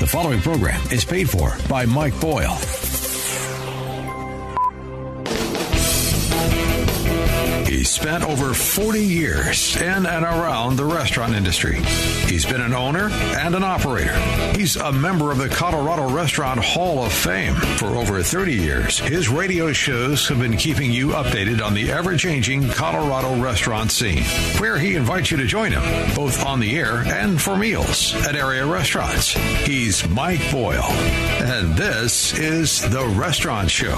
The following program is paid for by Mike Boyle. Spent over 40 years in and around the restaurant industry. He's been an owner and an operator. He's a member of the Colorado Restaurant Hall of Fame. For over 30 years, his radio shows have been keeping you updated on the ever changing Colorado restaurant scene, where he invites you to join him, both on the air and for meals at area restaurants. He's Mike Boyle, and this is The Restaurant Show.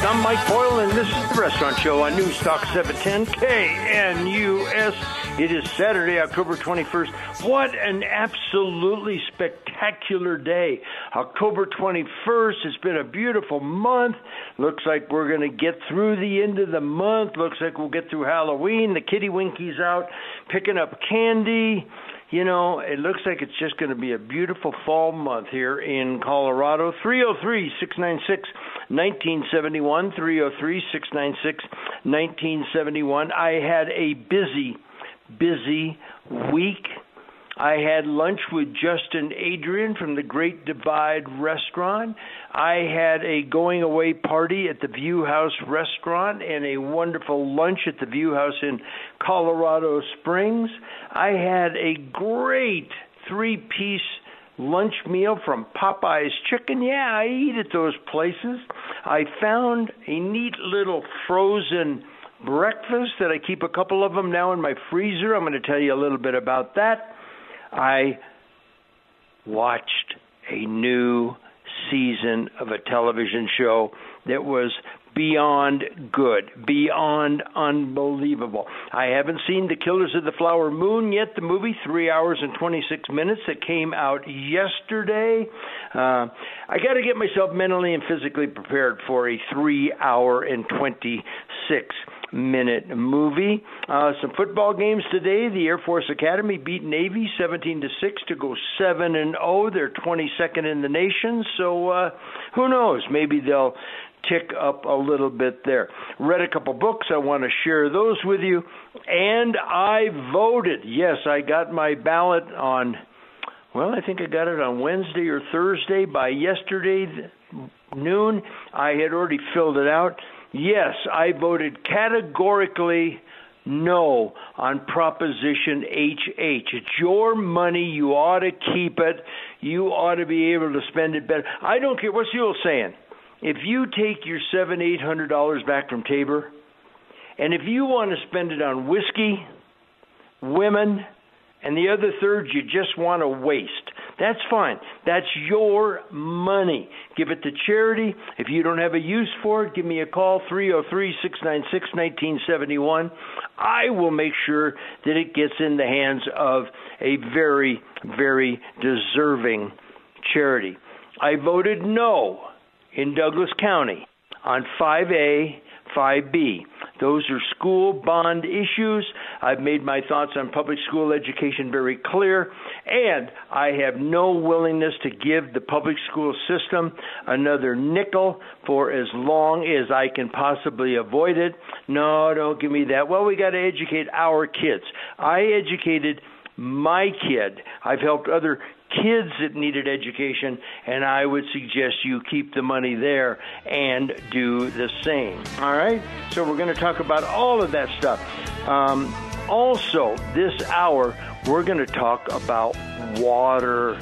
306. I'm Mike Boyle, and this is the Restaurant Show on News Talk 710 KNUS. It is Saturday, October 21st. What an absolutely spectacular day. October 21st. It's been a beautiful month. Looks like we're going to get through the end of the month. Looks like we'll get through Halloween. The kitty winky's out picking up candy you know, it looks like it's just going to be a beautiful fall month here in Colorado. 303 696 1971. 303 696 1971. I had a busy, busy week. I had lunch with Justin Adrian from the Great Divide Restaurant. I had a going away party at the View House Restaurant and a wonderful lunch at the View House in Colorado Springs. I had a great three piece lunch meal from Popeye's Chicken. Yeah, I eat at those places. I found a neat little frozen breakfast that I keep a couple of them now in my freezer. I'm going to tell you a little bit about that. I watched a new season of a television show that was beyond good, beyond unbelievable. I haven't seen The Killers of the Flower Moon yet, the movie, three hours and 26 minutes that came out yesterday. Uh, I got to get myself mentally and physically prepared for a three hour and 26 minute movie. Uh, some football games today. The Air Force Academy beat Navy 17 to 6 to go 7 and 0. They're 22nd in the nation. So uh, who knows? Maybe they'll tick up a little bit there. Read a couple books. I want to share those with you. And I voted. Yes, I got my ballot on. Well, I think I got it on Wednesday or Thursday. By yesterday noon, I had already filled it out. Yes, I voted categorically no on Proposition HH. It's your money. You ought to keep it. You ought to be able to spend it better. I don't care. What's the old saying? If you take your seven, eight hundred dollars back from Tabor, and if you want to spend it on whiskey, women, and the other third you just want to waste, that's fine. That's your money. Give it to charity. If you don't have a use for it, give me a call 303-696-1971. I will make sure that it gets in the hands of a very very deserving charity. I voted no in Douglas County on 5A 5B. Those are school bond issues. I've made my thoughts on public school education very clear, and I have no willingness to give the public school system another nickel for as long as I can possibly avoid it. No, don't give me that. Well, we got to educate our kids. I educated my kid. I've helped other kids that needed education, and I would suggest you keep the money there and do the same. All right? So we're going to talk about all of that stuff. Um, also, this hour, we're going to talk about water.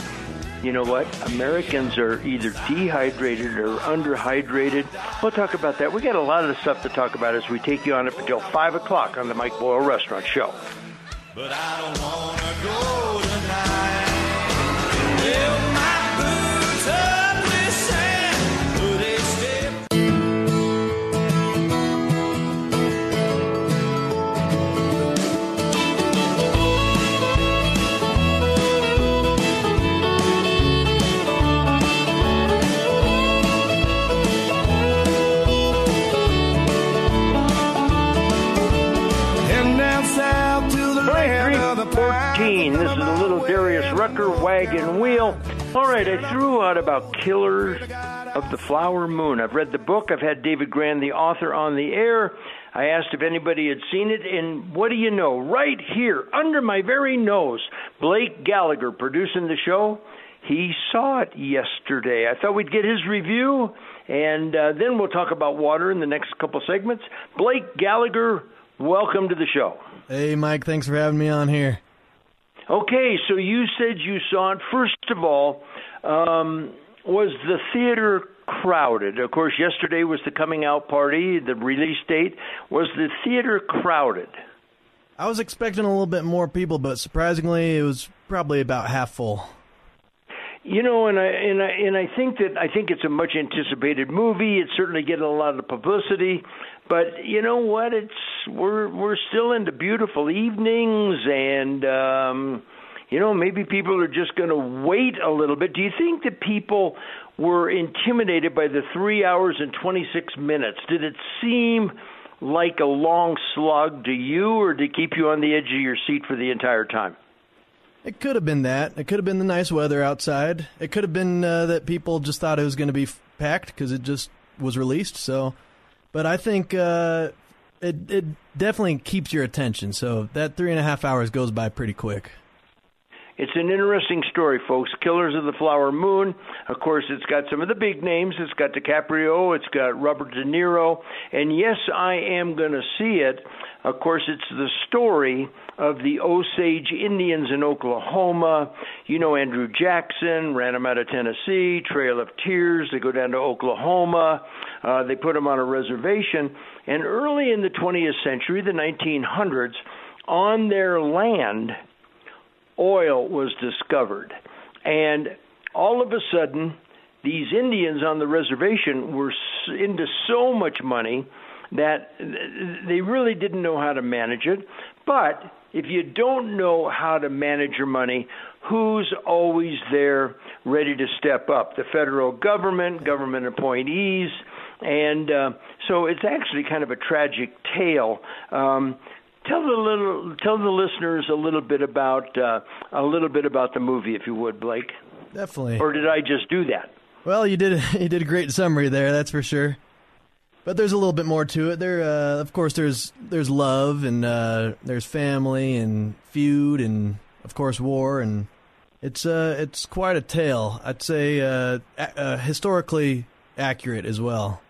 You know what? Americans are either dehydrated or underhydrated. We'll talk about that. We got a lot of stuff to talk about as we take you on up until 5 o'clock on the Mike Boyle Restaurant Show. But I don't wanna go tonight. I threw out about Killers of the Flower Moon. I've read the book. I've had David Grann, the author, on the air. I asked if anybody had seen it, and what do you know? Right here, under my very nose, Blake Gallagher producing the show. He saw it yesterday. I thought we'd get his review, and uh, then we'll talk about water in the next couple segments. Blake Gallagher, welcome to the show. Hey, Mike, thanks for having me on here. Okay, so you said you saw it. First of all, um, was the theater crowded? Of course, yesterday was the coming out party, the release date. Was the theater crowded? I was expecting a little bit more people, but surprisingly, it was probably about half full. You know, and I and I and I think that I think it's a much anticipated movie. It's certainly getting a lot of publicity, but you know what? It's we're we're still into beautiful evenings, and um, you know maybe people are just going to wait a little bit. Do you think that people were intimidated by the three hours and twenty six minutes? Did it seem like a long slug to you, or to keep you on the edge of your seat for the entire time? It could have been that. It could have been the nice weather outside. It could have been uh, that people just thought it was going to be packed because it just was released. So, but I think uh, it it definitely keeps your attention. So that three and a half hours goes by pretty quick. It's an interesting story, folks. Killers of the Flower Moon. Of course, it's got some of the big names. It's got DiCaprio. It's got Robert De Niro. And yes, I am going to see it. Of course, it's the story of the Osage Indians in Oklahoma. You know Andrew Jackson ran them out of Tennessee. Trail of Tears. They go down to Oklahoma. Uh, they put them on a reservation. And early in the 20th century, the 1900s, on their land, oil was discovered. And all of a sudden, these Indians on the reservation were into so much money that they really didn't know how to manage it. But if you don't know how to manage your money, who's always there ready to step up? The federal government, government appointees, and uh, so it's actually kind of a tragic tale. Um, tell the little, tell the listeners a little bit about uh, a little bit about the movie, if you would, Blake. Definitely. Or did I just do that? Well, you did you did a great summary there, that's for sure. But there's a little bit more to it. There, uh, of course, there's there's love and uh, there's family and feud and of course war and it's uh it's quite a tale. I'd say uh, a- uh, historically accurate as well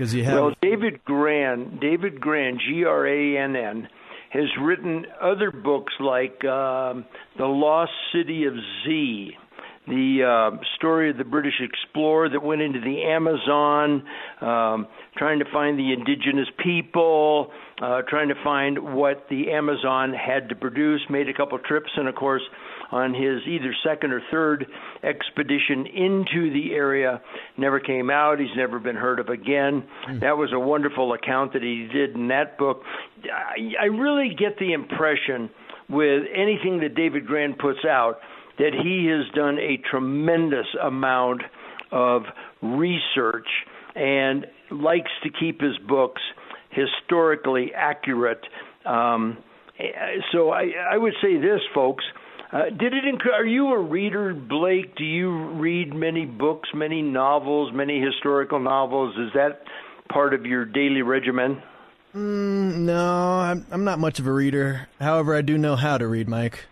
because you have Well, David Grann, David Grann, G R A N N, has written other books like um, The Lost City of Z, the uh, story of the British explorer that went into the Amazon, um, trying to find the indigenous people, uh, trying to find what the Amazon had to produce, made a couple trips, and of course, on his either second or third expedition into the area, never came out. He's never been heard of again. That was a wonderful account that he did in that book. I, I really get the impression with anything that David Grann puts out that he has done a tremendous amount of research and likes to keep his books historically accurate. Um, so I, I would say this, folks. Uh, did it? Inc- are you a reader, Blake? Do you read many books, many novels, many historical novels? Is that part of your daily regimen? Mm, no, I'm I'm not much of a reader. However, I do know how to read, Mike.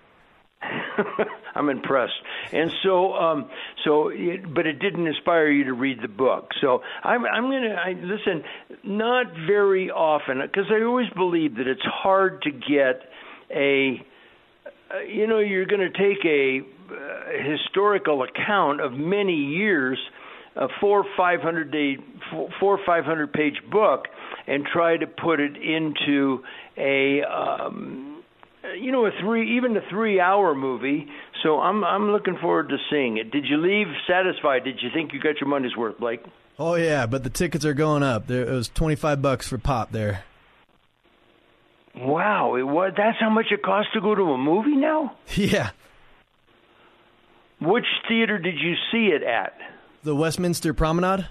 I'm impressed. And so, um, so, it, but it didn't inspire you to read the book. So I'm, I'm gonna I, listen. Not very often, because I always believe that it's hard to get a. Uh, you know, you're going to take a uh, historical account of many years, a four five hundred day, four five hundred page book, and try to put it into a. Um, you know, a three, even a three-hour movie. So I'm I'm looking forward to seeing it. Did you leave satisfied? Did you think you got your money's worth, Blake? Oh yeah, but the tickets are going up. There, it was twenty-five bucks for pop there. Wow, it was. That's how much it costs to go to a movie now. Yeah. Which theater did you see it at? The Westminster Promenade.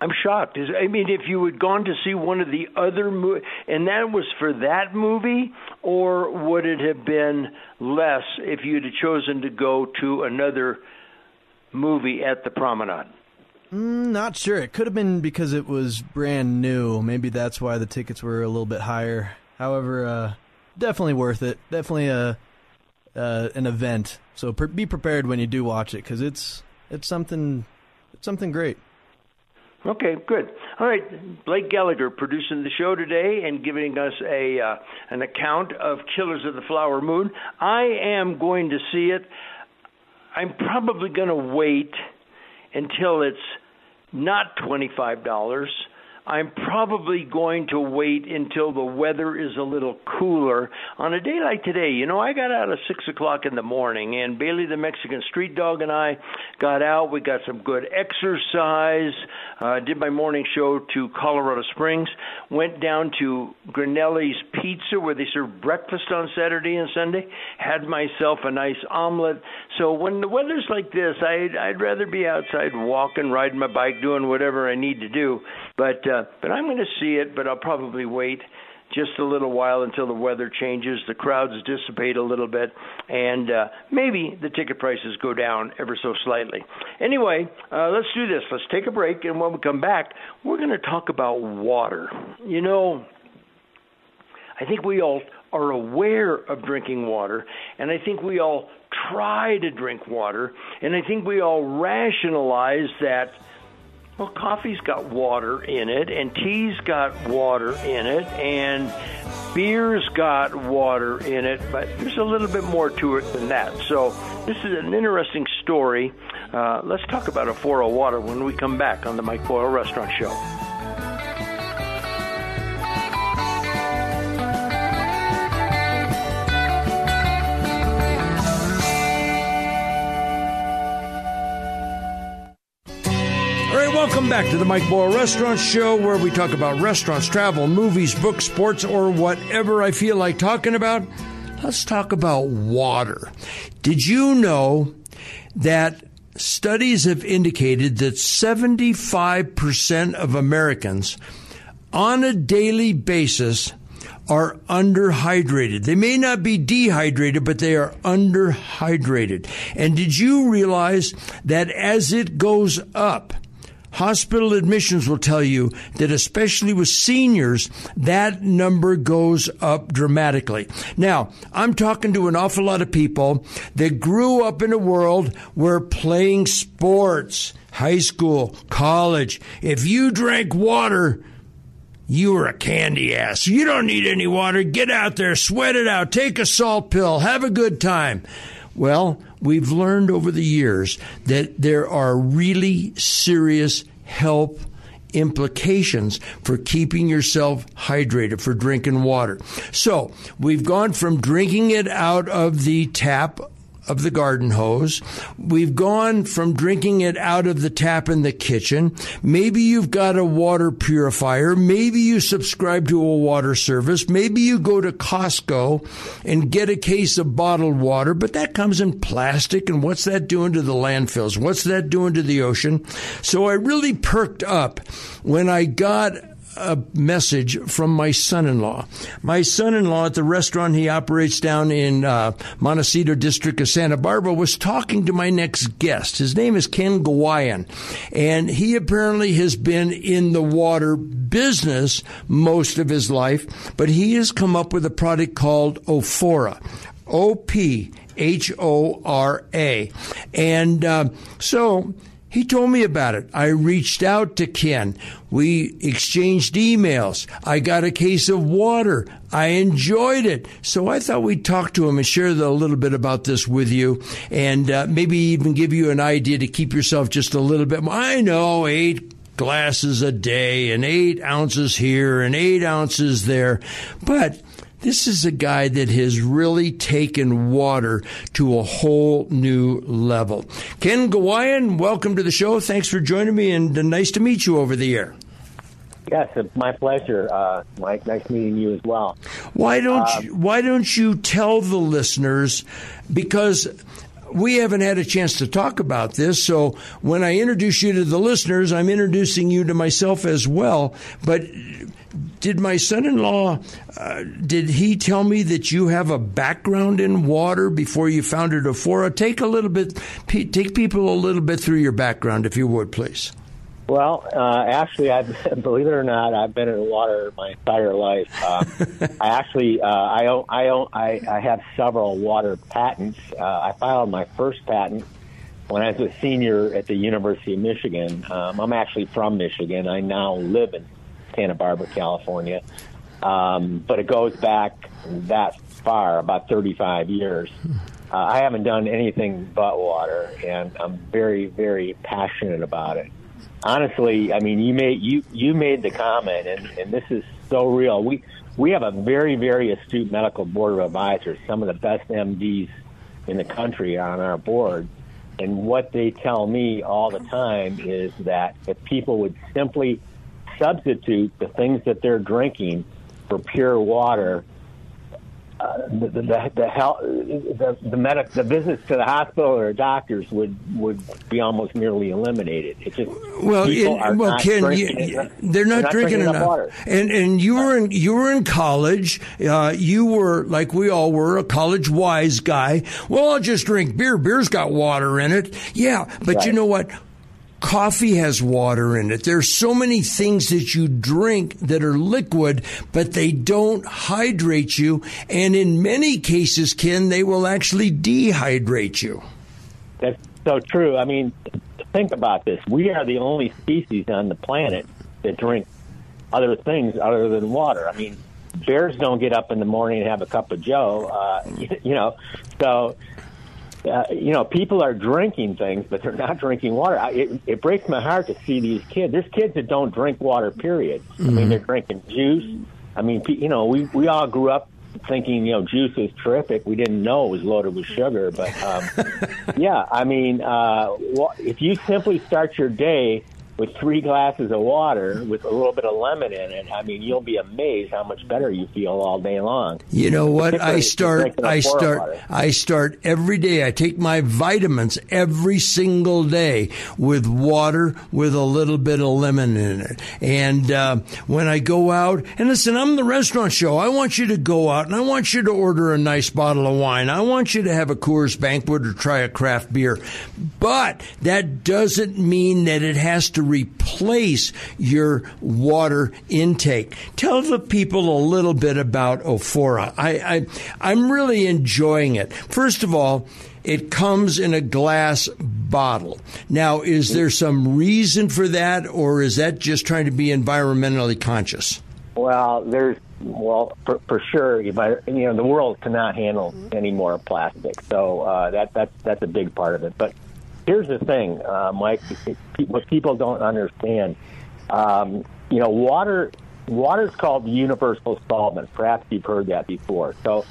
I'm shocked. I mean, if you had gone to see one of the other movies, and that was for that movie, or would it have been less if you'd have chosen to go to another movie at the Promenade? Mm, not sure. It could have been because it was brand new. Maybe that's why the tickets were a little bit higher. However, uh, definitely worth it. Definitely a uh, an event. So be prepared when you do watch it because it's it's something it's something great. Okay, good. All right, Blake Gallagher producing the show today and giving us a uh, an account of Killers of the Flower Moon. I am going to see it. I'm probably going to wait until it's not twenty five dollars I'm probably going to wait until the weather is a little cooler. On a day like today, you know, I got out at 6 o'clock in the morning, and Bailey the Mexican street dog and I got out. We got some good exercise, uh, did my morning show to Colorado Springs, went down to Grinelli's Pizza where they serve breakfast on Saturday and Sunday, had myself a nice omelet. So when the weather's like this, I'd, I'd rather be outside walking, riding my bike, doing whatever I need to do. But uh, but I'm going to see it, but I'll probably wait just a little while until the weather changes, the crowds dissipate a little bit, and uh, maybe the ticket prices go down ever so slightly. Anyway, uh, let's do this. Let's take a break, and when we come back, we're going to talk about water. You know, I think we all are aware of drinking water, and I think we all try to drink water, and I think we all rationalize that well, coffee's got water in it, and tea's got water in it, and beer's got water in it, but there's a little bit more to it than that. So, this is an interesting story. Uh, let's talk about Ophora water when we come back on the Mike Boyle Restaurant Show. Welcome back to the Mike Boyle Restaurant Show, where we talk about restaurants, travel, movies, books, sports, or whatever I feel like talking about. Let's talk about water. Did you know that studies have indicated that 75% of Americans on a daily basis are underhydrated. They may not be dehydrated, but they are underhydrated. And did you realize that as it goes up, Hospital admissions will tell you that especially with seniors, that number goes up dramatically. Now, I'm talking to an awful lot of people that grew up in a world where playing sports, high school, college, if you drank water, you were a candy ass. You don't need any water. Get out there, sweat it out, take a salt pill, have a good time. Well, we've learned over the years that there are really serious health implications for keeping yourself hydrated, for drinking water. So we've gone from drinking it out of the tap of the garden hose. We've gone from drinking it out of the tap in the kitchen. Maybe you've got a water purifier. Maybe you subscribe to a water service. Maybe you go to Costco and get a case of bottled water, but that comes in plastic. And what's that doing to the landfills? What's that doing to the ocean? So I really perked up when I got a message from my son-in-law. My son-in-law at the restaurant he operates down in uh, Montecito district of Santa Barbara was talking to my next guest. His name is Ken Gawayan, and he apparently has been in the water business most of his life, but he has come up with a product called Ophora. O P H O R A. And uh, so he told me about it. I reached out to Ken. We exchanged emails. I got a case of water. I enjoyed it. So I thought we'd talk to him and share a little bit about this with you and uh, maybe even give you an idea to keep yourself just a little bit more. I know eight glasses a day and eight ounces here and eight ounces there, but this is a guy that has really taken water to a whole new level. Ken Gawayan, welcome to the show. Thanks for joining me, and nice to meet you over the air. Yes, it's my pleasure, uh, Mike. Nice meeting you as well. Why don't um, you, Why don't you tell the listeners because we haven't had a chance to talk about this. So when I introduce you to the listeners, I'm introducing you to myself as well. But did my son-in-law uh, did he tell me that you have a background in water before you founded Ophora? Take a little bit, take people a little bit through your background, if you would, please. Well, uh, actually, I believe it or not, I've been in water my entire life. Um, I actually, uh, I own, I own, I, I have several water patents. Uh, I filed my first patent when I was a senior at the University of Michigan. Um, I'm actually from Michigan. I now live in Santa Barbara, California. Um, but it goes back that far, about 35 years. Uh, I haven't done anything but water, and I'm very, very passionate about it. Honestly, I mean, you made you you made the comment, and, and this is so real. We we have a very, very astute medical board of advisors, some of the best MDs in the country on our board. And what they tell me all the time is that if people would simply substitute the things that they're drinking for pure water, uh, the, the, the, the, health, the, the, medic, the visits to the hospital or doctors would, would be almost nearly eliminated. It's just well, it, well, Ken, you, they're, not they're not drinking, drinking enough. enough. Water. And and you were in you were in college. Uh, you were like we all were a college wise guy. Well, I'll just drink beer. Beer's got water in it. Yeah, but right. you know what? Coffee has water in it. There's so many things that you drink that are liquid, but they don't hydrate you. And in many cases, Ken, they will actually dehydrate you. That's so true. I mean, think about this. We are the only species on the planet that drink other things other than water. I mean, bears don't get up in the morning and have a cup of Joe. Uh, you know, so uh, you know, people are drinking things, but they're not drinking water. I, it, it breaks my heart to see these kids. There's kids that don't drink water. Period. Mm-hmm. I mean, mm-hmm. they're drinking juice. I mean, you know, we we all grew up thinking you know juice is terrific. We didn't know it was loaded with sugar, but um, yeah, I mean, uh, if you simply start your day with three glasses of water with a little bit of lemon in it, I mean, you'll be amazed how much better you feel all day long. You know what? I start. I start. I start every day. I take my vitamins every single day with water with a little bit of lemon in it. And uh, when I go out, and listen, I'm the restaurant show. I want you to go out and I want you to order a nice bottle of wine. I want you to have a Coors Banquet or try a craft beer. But that doesn't mean that it has to replace your water intake. Tell the people a little bit about Ophora. I, I, I'm really enjoying it. First of all, it comes in a glass bottle. Now, is there some reason for that, or is that just trying to be environmentally conscious? Well, there's well for, for sure. You know, the world cannot handle any more plastic, so uh, that that's that's a big part of it. But here's the thing, uh, Mike. What people don't understand, um, you know, water water is called universal solvent. Perhaps you've heard that before. So,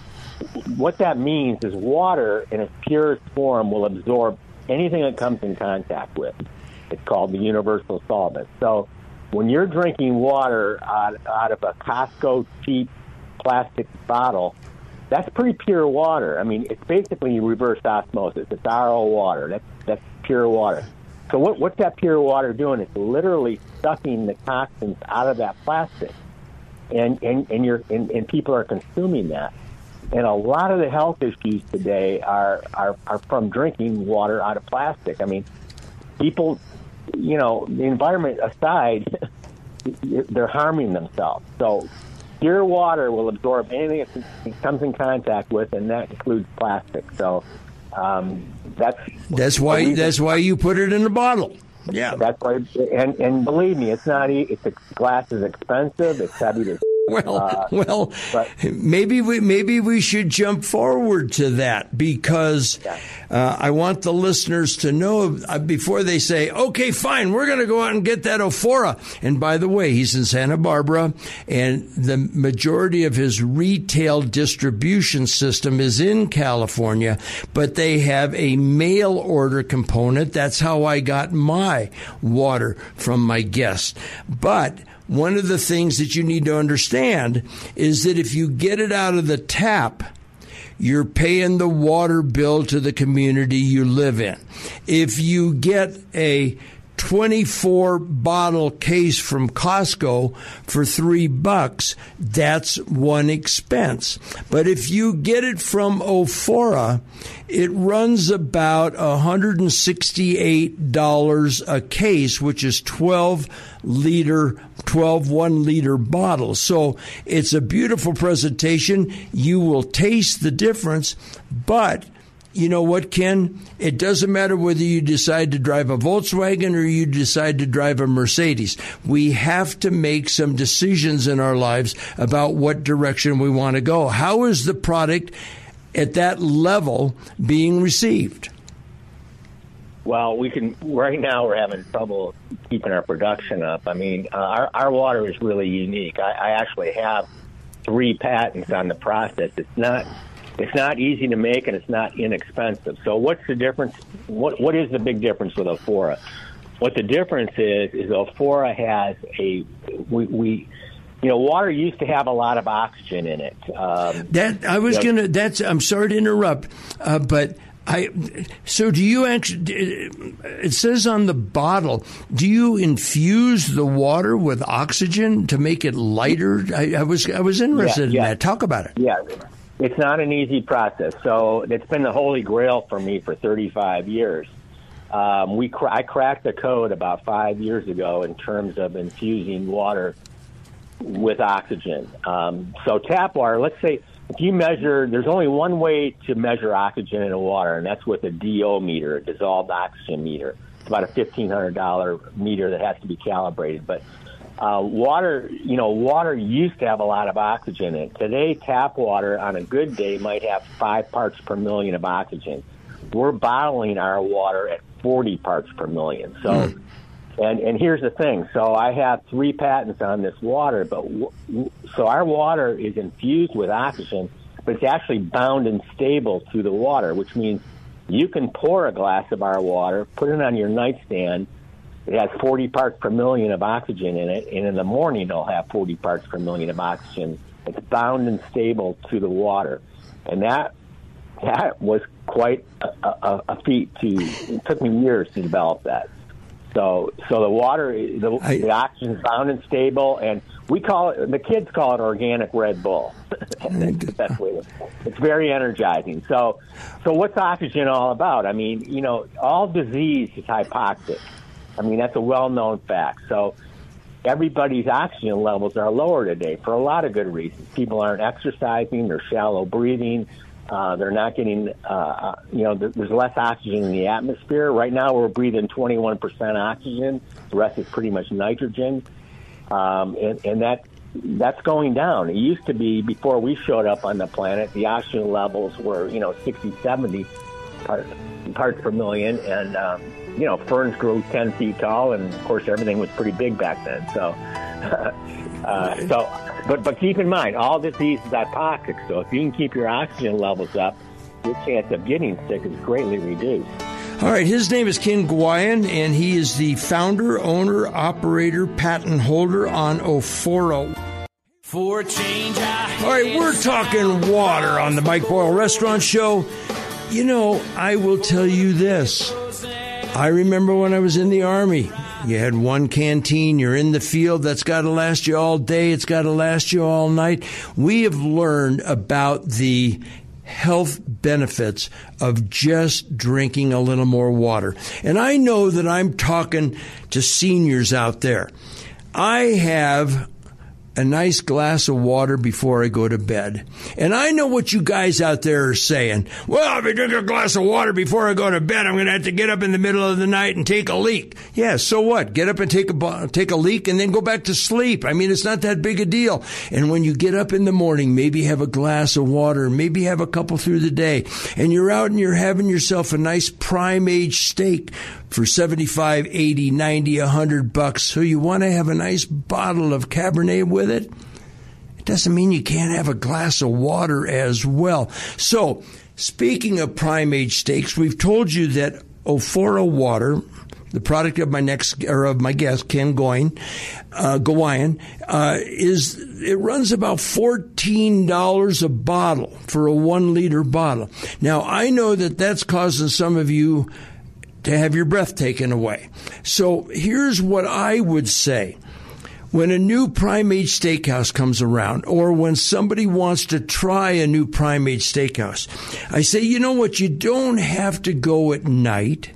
what that means is water in its purest form will absorb anything it comes in contact with. It's called the universal solvent. So, when you're drinking water out, out of a Costco cheap plastic bottle, that's pretty pure water. I mean, it's basically reverse osmosis. It's RO water. That's pure water. So what what's that pure water doing? It's literally sucking the toxins out of that plastic, and and and you're and, and people are consuming that. And a lot of the health issues today are are are from drinking water out of plastic. I mean, people, you know, the environment aside, they're harming themselves. So pure water will absorb anything it comes in contact with, and that includes plastic. So um, that's that's why that's why you put it in a bottle. Yeah, that's why. And and believe me, it's not. It's glass is expensive. It's heavy to well, uh, well, but, maybe we maybe we should jump forward to that because yeah. uh, I want the listeners to know uh, before they say, "Okay, fine, we're going to go out and get that Ophora." And by the way, he's in Santa Barbara, and the majority of his retail distribution system is in California, but they have a mail order component. That's how I got my water from my guest, but one of the things that you need to understand is that if you get it out of the tap, you're paying the water bill to the community you live in. If you get a 24 bottle case from Costco for three bucks, that's one expense. But if you get it from Ophora, it runs about $168 a case, which is 12 liter, 12 one liter bottles. So it's a beautiful presentation. You will taste the difference, but you know what, Ken? It doesn't matter whether you decide to drive a Volkswagen or you decide to drive a Mercedes. We have to make some decisions in our lives about what direction we want to go. How is the product at that level being received? Well, we can. Right now, we're having trouble keeping our production up. I mean, uh, our our water is really unique. I, I actually have three patents on the process. It's not it's not easy to make and it's not inexpensive. So what's the difference? What what is the big difference with Ophora? What the difference is is Ophora has a we, we you know, water used to have a lot of oxygen in it. Um, that I was you know, gonna. That's. I'm sorry to interrupt, uh, but I. So, do you actually? It says on the bottle. Do you infuse the water with oxygen to make it lighter? I, I was. I was interested yeah, yeah. in that. Talk about it. Yeah it's not an easy process. So it's been the holy grail for me for 35 years. Um, we cr- I cracked the code about five years ago in terms of infusing water with oxygen. Um, so tap water, let's say if you measure, there's only one way to measure oxygen in a water, and that's with a DO meter, a dissolved oxygen meter. It's about a $1,500 meter that has to be calibrated. But uh, water, you know, water used to have a lot of oxygen in it. Today, tap water on a good day might have five parts per million of oxygen. We're bottling our water at 40 parts per million. So, mm. and and here's the thing. So I have three patents on this water, but w- w- so our water is infused with oxygen, but it's actually bound and stable to the water, which means you can pour a glass of our water, put it on your nightstand it has 40 parts per million of oxygen in it, and in the morning it'll have 40 parts per million of oxygen. It's bound and stable to the water, and that that was quite a, a, a feat. To it took me years to develop that. So, so the water, the, I, the oxygen is bound and stable, and we call it. The kids call it organic Red Bull. That's way. It's very energizing. So, so what's oxygen all about? I mean, you know, all disease is hypoxic. I mean, that's a well known fact. So everybody's oxygen levels are lower today for a lot of good reasons. People aren't exercising, they're shallow breathing, uh, they're not getting, uh, uh you know, there's less oxygen in the atmosphere. Right now, we're breathing 21% oxygen, the rest is pretty much nitrogen. Um, and, and that that's going down. It used to be before we showed up on the planet, the oxygen levels were, you know, 60, 70 parts, parts per million, and um, you know, ferns grew 10 feet tall, and of course, everything was pretty big back then. So, uh, so, but but keep in mind, all disease is hypoxic. So, if you can keep your oxygen levels up, your chance of getting sick is greatly reduced. All right, his name is Ken Guyan, and he is the founder, owner, operator, patent holder on Ophora. For change, All right, we're talking water on the Mike Boyle Restaurant Show. You know, I will tell you this. I remember when I was in the Army. You had one canteen, you're in the field, that's got to last you all day, it's got to last you all night. We have learned about the health benefits of just drinking a little more water. And I know that I'm talking to seniors out there. I have a nice glass of water before I go to bed. And I know what you guys out there are saying. Well, if I drink a glass of water before I go to bed, I'm going to have to get up in the middle of the night and take a leak. Yeah, so what? Get up and take a take a leak and then go back to sleep. I mean, it's not that big a deal. And when you get up in the morning, maybe have a glass of water, maybe have a couple through the day, and you're out and you're having yourself a nice prime age steak for 75, 80, 90, 100 bucks. So you want to have a nice bottle of Cabernet with it? It doesn't mean you can't have a glass of water as well. So, speaking of prime age steaks, we've told you that Ophora water, the product of my next or of my guest Ken Goyen, uh, uh, is it runs about fourteen dollars a bottle for a one liter bottle. Now I know that that's causing some of you to have your breath taken away. So here's what I would say. When a new prime age steakhouse comes around, or when somebody wants to try a new prime age steakhouse, I say, you know what? You don't have to go at night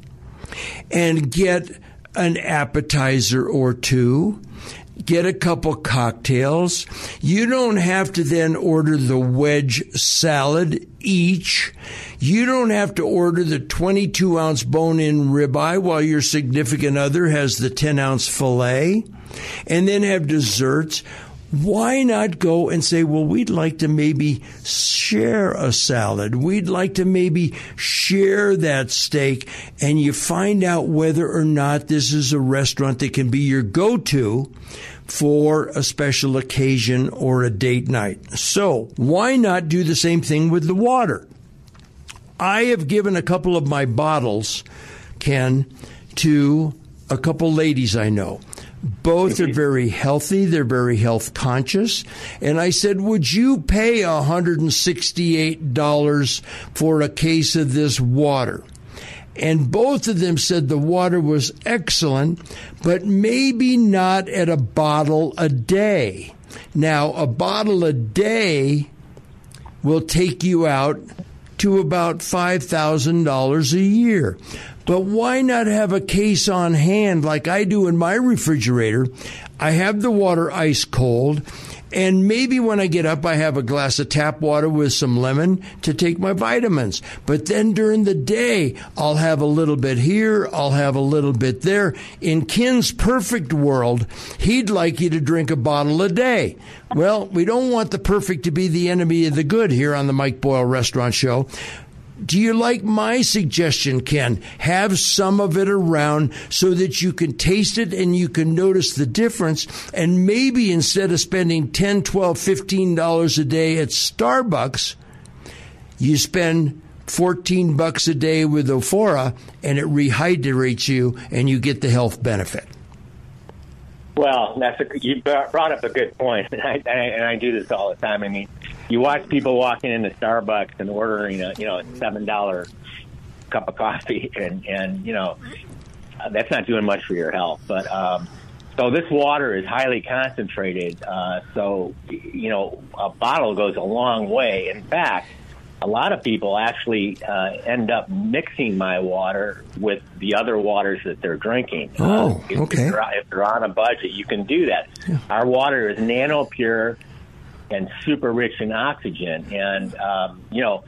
and get an appetizer or two get a couple cocktails. You don't have to then order the wedge salad each. You don't have to order the 22 ounce bone in ribeye while your significant other has the 10 ounce filet and then have desserts. Why not go and say, well, we'd like to maybe share a salad. We'd like to maybe share that steak. And you find out whether or not this is a restaurant that can be your go to for a special occasion or a date night. So why not do the same thing with the water? I have given a couple of my bottles, Ken, to a couple ladies I know. Both are very healthy. They're very health conscious. And I said, would you pay $168 for a case of this water? And both of them said the water was excellent, but maybe not at a bottle a day. Now, a bottle a day will take you out to about $5,000 a year. But why not have a case on hand like I do in my refrigerator? I have the water ice cold. And maybe when I get up, I have a glass of tap water with some lemon to take my vitamins. But then during the day, I'll have a little bit here, I'll have a little bit there. In Ken's perfect world, he'd like you to drink a bottle a day. Well, we don't want the perfect to be the enemy of the good here on the Mike Boyle Restaurant Show. Do you like my suggestion, Ken? Have some of it around so that you can taste it and you can notice the difference. And maybe instead of spending 10, 12, 15 dollars a day at Starbucks, you spend 14 bucks a day with Ophora and it rehydrates you and you get the health benefit. Well, that's a, you brought up a good point, and I, and I do this all the time. I mean, you watch people walking into Starbucks and ordering a you know seven dollar cup of coffee, and and you know that's not doing much for your health. But um, so this water is highly concentrated. Uh, so you know a bottle goes a long way. In fact, a lot of people actually uh, end up mixing my water with the other waters that they're drinking. Oh, uh, if, okay. If they're, if they're on a budget, you can do that. Yeah. Our water is nano pure and super rich in oxygen. And um, you know,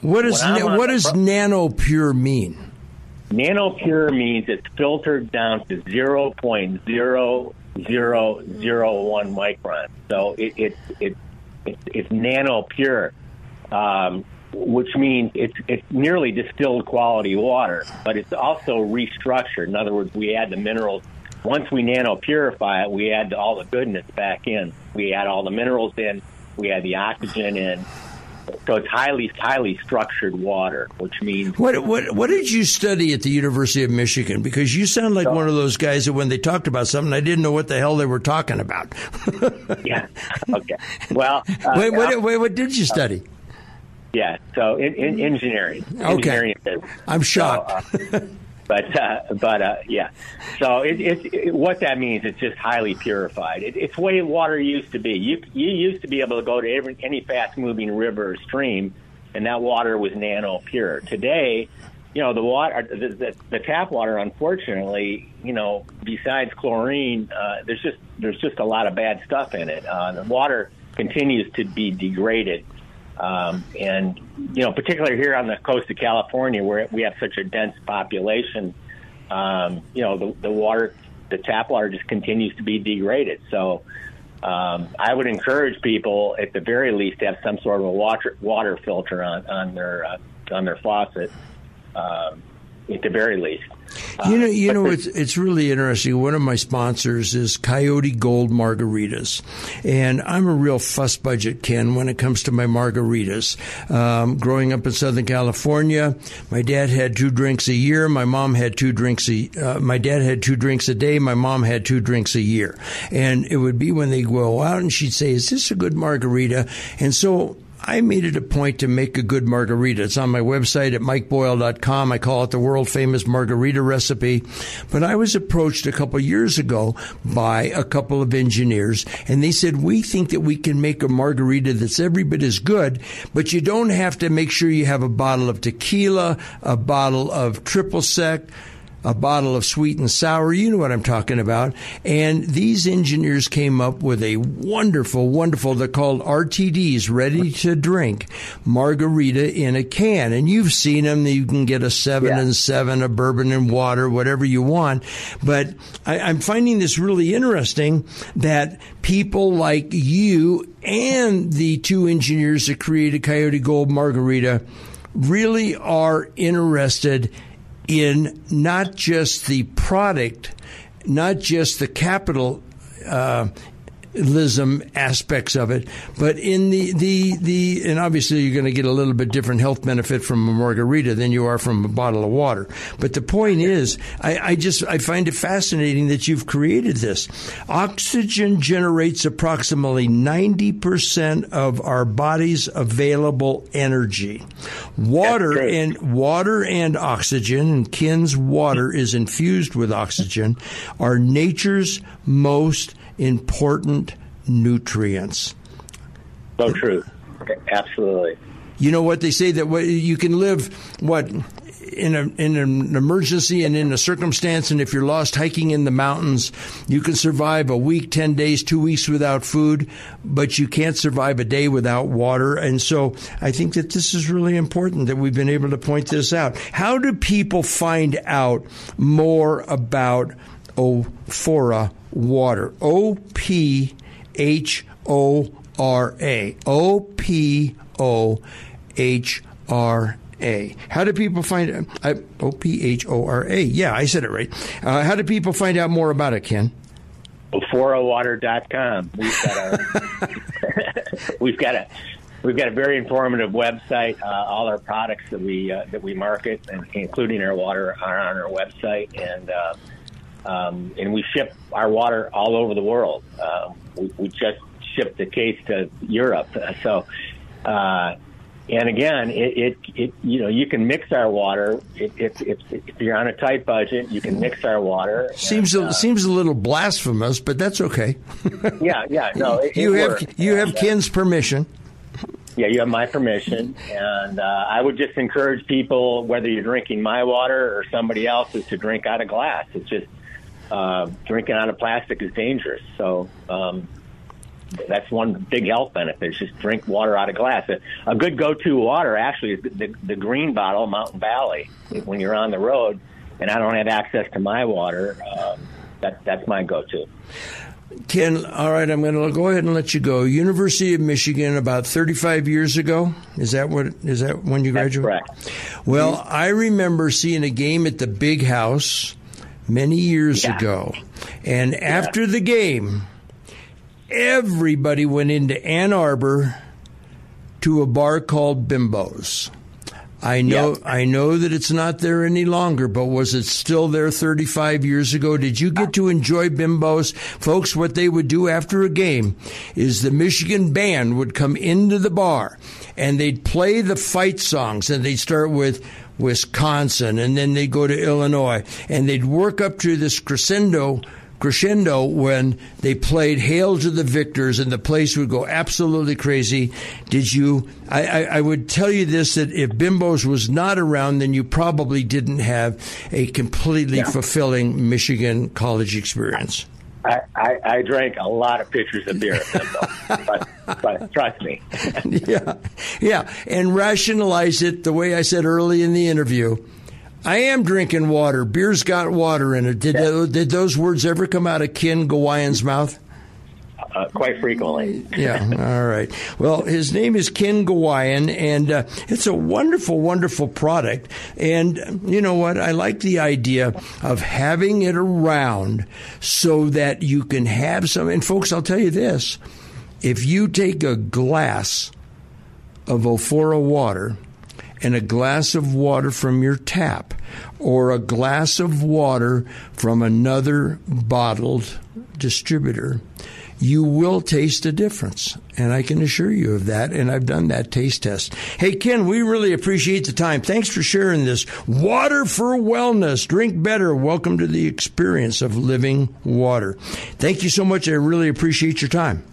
What does na- what does pro- nano pure mean? nano pure means it's filtered down to zero point zero zero zero one micron. So it, it, it, it it's nano pure. Um, which means it's it's nearly distilled quality water, but it's also restructured. In other words, we add the minerals. Once we nano purify it, we add all the goodness back in. We add all the minerals in. We add the oxygen in. So it's highly highly structured water, which means What what what did you study at the University of Michigan? Because you sound like one of those guys that when they talked about something, I didn't know what the hell they were talking about. yeah. Okay. Well, uh, wait, wait, wait, what did you study? Yeah, so in, in engineering. Engineering is- I'm shocked. So, uh, but uh, but uh, yeah, so it, it, it, what that means it's just highly purified. It, it's the way water used to be. You you used to be able to go to every, any fast moving river or stream, and that water was nano pure. Today, you know the water, the, the, the tap water. Unfortunately, you know, besides chlorine, uh, there's just there's just a lot of bad stuff in it. Uh, the water continues to be degraded, um, and you know, particularly here on the coast of California, where we have such a dense population, um, you know, the, the water, the tap water, just continues to be degraded. So. Um, I would encourage people, at the very least, to have some sort of a water water filter on on their uh, on their faucet um, at the very least. You know, you know, it's it's really interesting. One of my sponsors is Coyote Gold Margaritas, and I'm a real fuss budget Ken when it comes to my margaritas. Um, growing up in Southern California, my dad had two drinks a year. My mom had two drinks a. Uh, my dad had two drinks a day. My mom had two drinks a year, and it would be when they go out, and she'd say, "Is this a good margarita?" And so I made it a point to make a good margarita. It's on my website at mikeboyle.com. I call it the world famous margarita recipe. But I was approached a couple years ago by a couple of engineers and they said, we think that we can make a margarita that's every bit as good, but you don't have to make sure you have a bottle of tequila, a bottle of triple sec, a bottle of sweet and sour. You know what I'm talking about. And these engineers came up with a wonderful, wonderful, they're called RTDs, ready to drink margarita in a can. And you've seen them. You can get a seven yeah. and seven, a bourbon and water, whatever you want. But I, I'm finding this really interesting that people like you and the two engineers that created Coyote Gold Margarita really are interested in not just the product, not just the capital uh, lism aspects of it, but in the, the, the, and obviously you're going to get a little bit different health benefit from a margarita than you are from a bottle of water. But the point is, I, I just, I find it fascinating that you've created this. Oxygen generates approximately 90% of our body's available energy. Water and, water and oxygen, and Ken's water is infused with oxygen, are nature's most important nutrients. So true. Absolutely. You know what they say that you can live what in a in an emergency and in a circumstance, and if you're lost hiking in the mountains, you can survive a week, ten days, two weeks without food, but you can't survive a day without water. And so, I think that this is really important that we've been able to point this out. How do people find out more about Ophora water. O P H O R A. O P O H R A. How do people find it? O P H O R A. Yeah, I said it right. Uh, how do people find out more about it, Ken? OphoraWater.com. We've got a we've got a we've got a very informative website. Uh, all our products that we uh, that we market, and including our water, are on our website, and uh, um, and we ship our water all over the world. Uh, we, we, just shipped the case to Europe, so. Uh, and again, it, it, it, you know, you can mix our water. It, it, it, if you're on a tight budget, you can mix our water. Seems and, uh, seems a little blasphemous, but that's okay. yeah, yeah, no, it, you have works. you have Ken's permission. Yeah, you have my permission, and uh, I would just encourage people, whether you're drinking my water or somebody else's, to drink out of glass. It's just uh, drinking out of plastic is dangerous. So um, that's one big health benefit. Is just drink water out of glass. A, a good go-to water actually is the, the green bottle, Mountain Valley. When you're on the road, and I don't have access to my water, um, that that's my go-to. Ken, all right, I'm going to go ahead and let you go. University of Michigan, about 35 years ago. Is that what? Is that when you graduated? correct. Well. I remember seeing a game at the Big House many years yeah. ago. And yeah. after the game, everybody went into Ann Arbor to a bar called Bimbo's. I know yep. I know that it's not there any longer, but was it still there 35 years ago? Did you get uh, to enjoy Bimbo's? Folks, what they would do after a game is the Michigan band would come into the bar and they'd play the fight songs and they'd start with Wisconsin, and then they'd go to Illinois, and they'd work up to this crescendo crescendo when they played "Hail to the Victors" and the place would go absolutely crazy. Did you? I, I, I would tell you this: that if Bimbos was not around, then you probably didn't have a completely Yeah. fulfilling Michigan college experience. I, I, I drank a lot of pitchers of beer at Bimbo, but, but trust me. yeah, yeah, and rationalize it the way I said early in the interview. I am drinking water. Beer's got water in it. Did tho- did those words ever come out of Ken Gawayan's mouth? Uh, quite frequently. Yeah. All right. Well, his name is Ken Gawayan, and uh, it's a wonderful, wonderful product. And you know what? I like the idea of having it around so that you can have some. And folks, I'll tell you this: if you take a glass of Ophora water and a glass of water from your tap or a glass of water from another bottled distributor, you will taste a difference. And I can assure you of that. And I've done that taste test. Hey, Ken, we really appreciate the time. Thanks for sharing this. Water for wellness. Drink better. Welcome to the experience of living water. Thank you so much. I really appreciate your time.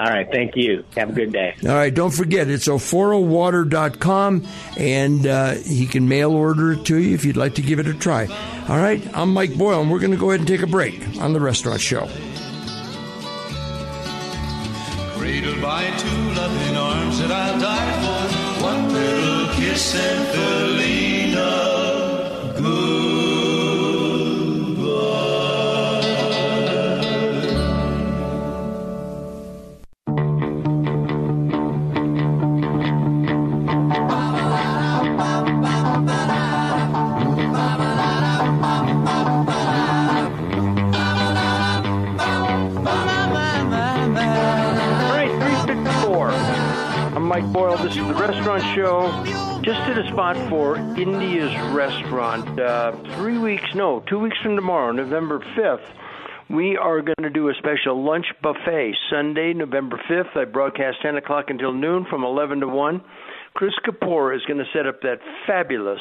All right. Thank you. Have a good day. All right, don't forget, it's ophorawater.com, and uh, he can mail order it to you if you'd like to give it a try. All right, I'm Mike Boyle, and we're going to go ahead and take a break on The Restaurant Show. Cradled by two loving arms that I'll die for. One little kiss and Felina. Mike Boyle. This is the Restaurant Show. Just did a spot for India's Restaurant. Uh, three weeks, no, two weeks from tomorrow, November 5th. We are going to do a special lunch buffet Sunday, November 5th. I broadcast 10 o'clock until noon from 11 to 1. Chris Kapoor is going to set up that fabulous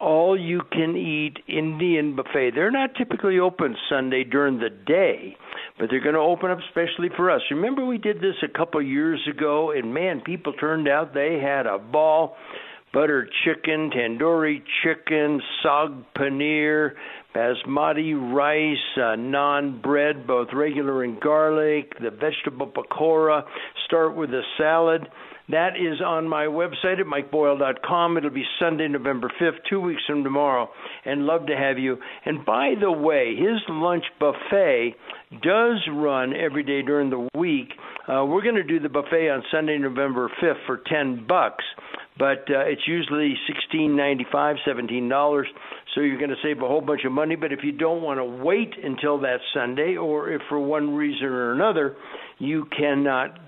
all you can eat Indian buffet. They're not typically open Sunday during the day, but they're going to open up specially for us. Remember we did this a couple years ago and man, people turned out they had a ball. Butter chicken, tandoori chicken, sag paneer, basmati rice, uh, naan bread, both regular and garlic, the vegetable pakora. Start with a salad. That is on my website at mikeboyle.com. It'll be Sunday, November 5th, two weeks from tomorrow, and love to have you. And by the way, his lunch buffet does run every day during the week. Uh, we're going to do the buffet on Sunday, November 5th for 10 bucks, but uh, it's usually $16.95, $17. So you're going to save a whole bunch of money. But if you don't want to wait until that Sunday, or if for one reason or another you cannot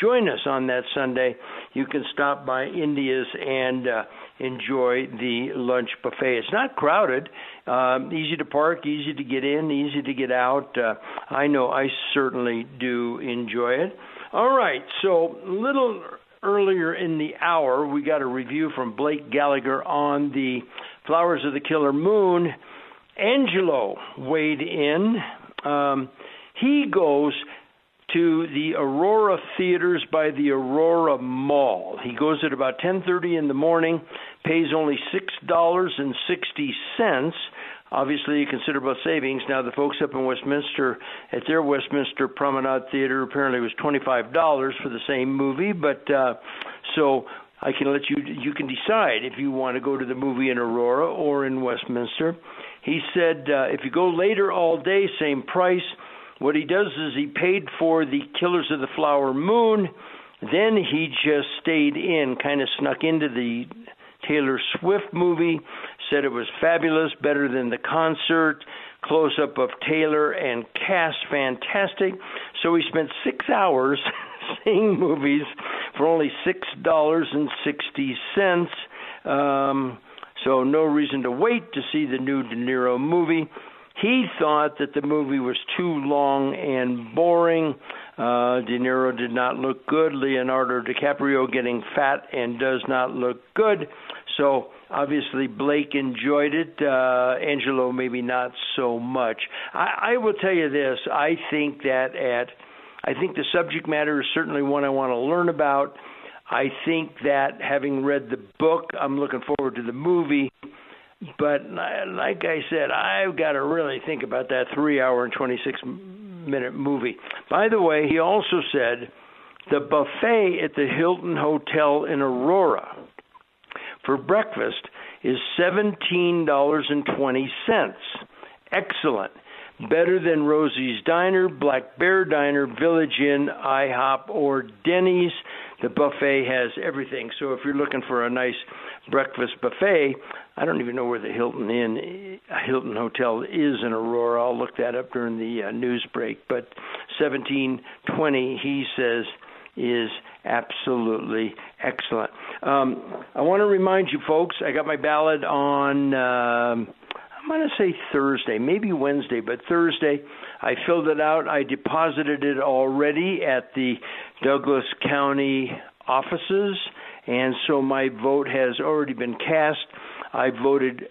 join us on that Sunday, you can stop by India's and uh, enjoy the lunch buffet. It's not crowded, um, easy to park, easy to get in, easy to get out. Uh, I know I certainly do enjoy it. All right, so a little earlier in the hour, we got a review from Blake Gallagher on the Flowers of the Killer Moon. Angelo weighed in. Um, he goes to the Aurora Theaters by the Aurora Mall. He goes at about 10:30 in the morning, pays only $6.60. Obviously, a considerable savings. Now, the folks up in Westminster at their Westminster Promenade Theater apparently was $25 for the same movie, but uh so I can let you you can decide if you want to go to the movie in Aurora or in Westminster. He said uh, if you go later all day, same price. What he does is he paid for the Killers of the Flower Moon, then he just stayed in, kind of snuck into the Taylor Swift movie, said it was fabulous, better than the concert, close up of Taylor and cast fantastic. So he spent six hours seeing movies for only six dollars and sixty cents. Um, so no reason to wait to see the new De Niro movie. He thought that the movie was too long and boring. Uh, De Niro did not look good. Leonardo DiCaprio getting fat and does not look good. So obviously Blake enjoyed it. Uh, Angelo maybe not so much. I, I will tell you this: I think that at I think the subject matter is certainly one I want to learn about. I think that having read the book, I'm looking forward to the movie. But like I said, I've got to really think about that three hour and 26 minute movie. By the way, he also said the buffet at the Hilton Hotel in Aurora for breakfast is $17.20. Excellent. Better than Rosie's Diner, Black Bear Diner, Village Inn, IHOP, or Denny's. The buffet has everything. So if you're looking for a nice breakfast buffet, I don't even know where the Hilton Inn, Hilton Hotel is in Aurora. I'll look that up during the uh, news break. But 1720, he says, is absolutely excellent. Um, I want to remind you, folks, I got my ballot on. Um, I'm going to say Thursday, maybe Wednesday, but Thursday. I filled it out. I deposited it already at the Douglas County offices, and so my vote has already been cast. I voted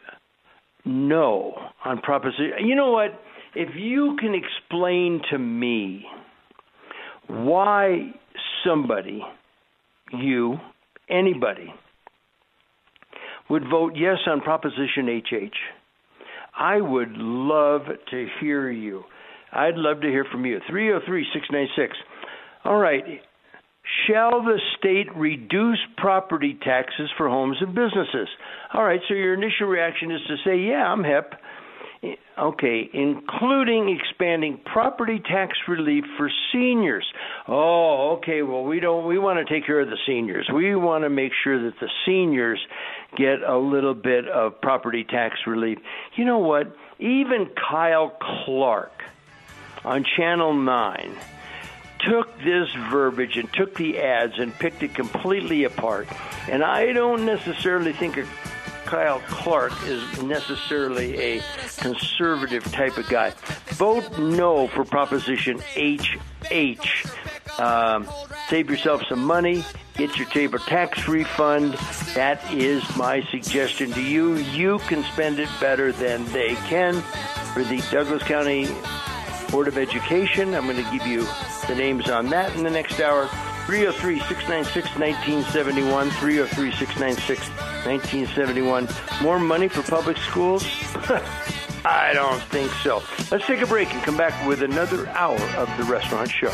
no on proposition. You know what? If you can explain to me why somebody, you, anybody, would vote yes on Proposition HH, I would love to hear you. I'd love to hear from you. 303 696. All right. Shall the state reduce property taxes for homes and businesses? All right, so your initial reaction is to say, yeah, I'm hip. Okay, including expanding property tax relief for seniors. Oh, okay. Well, we don't. We want to take care of the seniors. We want to make sure that the seniors get a little bit of property tax relief. You know what? Even Kyle Clark on Channel Nine took this verbiage and took the ads and picked it completely apart. And I don't necessarily think a Kyle Clark is necessarily a conservative type of guy. Vote no for Proposition HH. Um, save yourself some money. Get your TABOR tax refund. That is my suggestion to you. You can spend it better than they can. For the Douglas County Board of Education, I'm going to give you the names on that in the next hour. 303 696 1971. 303 696 1971. More money for public schools? I don't think so. Let's take a break and come back with another hour of the restaurant show.